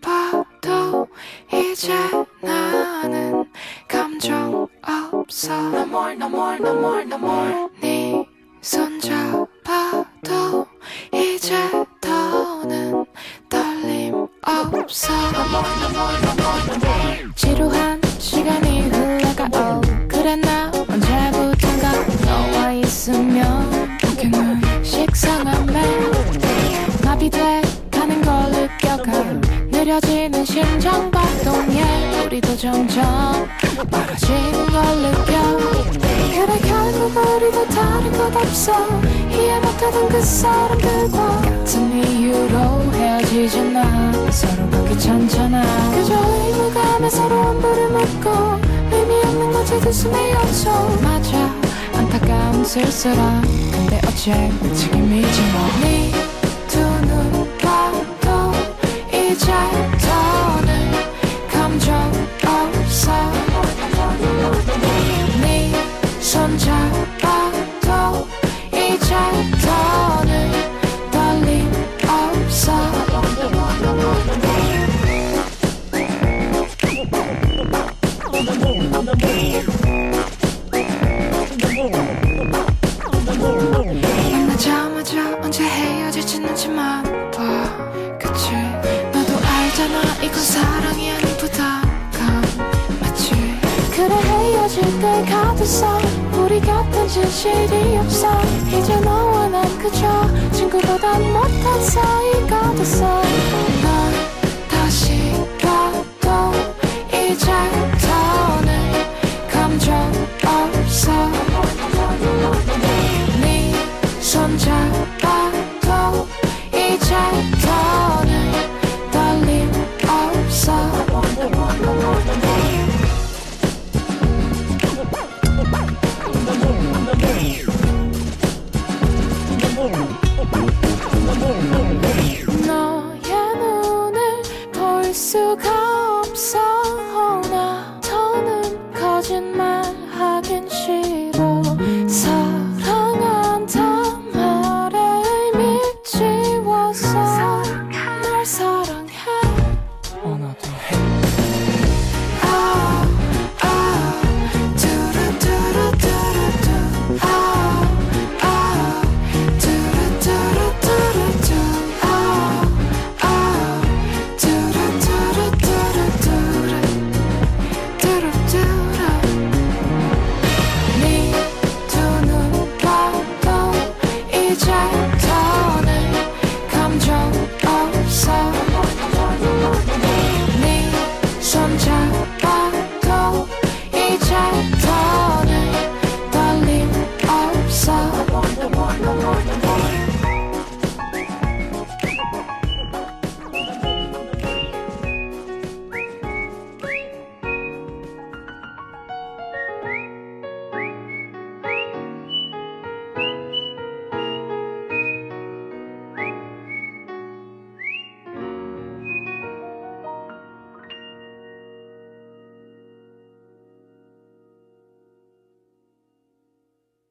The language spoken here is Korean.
봐도 이제 나는 감정 없어. No more no more no more no more. 네 손잡아도 이제 더는 떨림 없어. No more no more no more no more. 지루한 시간이 흘러가 oh 그래 나 언제부턴가? 너와 있으면. 그는 식상함에 마비돼. 가는 걸 느껴가 느려지는 심장 박동에 우리도 점점 멀어지는 걸 느껴. 그래 결국 우리도 다른 것 없어. 이해 못하던 그 사람들과 같은 이유로 헤어지잖아. 서로가 귀찮잖아 그저 의무감에 서로 안부를 묻고 의미 없는 거지 두숨에 연속 맞아 안타까운 쓸쓸함. 근데 어째 책임이지 뭐 이건 사랑이 아닌 부담감 맞지? 그래 헤어질 때 가득서 우리 같은 진실이 없어. 이제 너와 난 그저 친구보다 못한 사이가 됐어 수가 side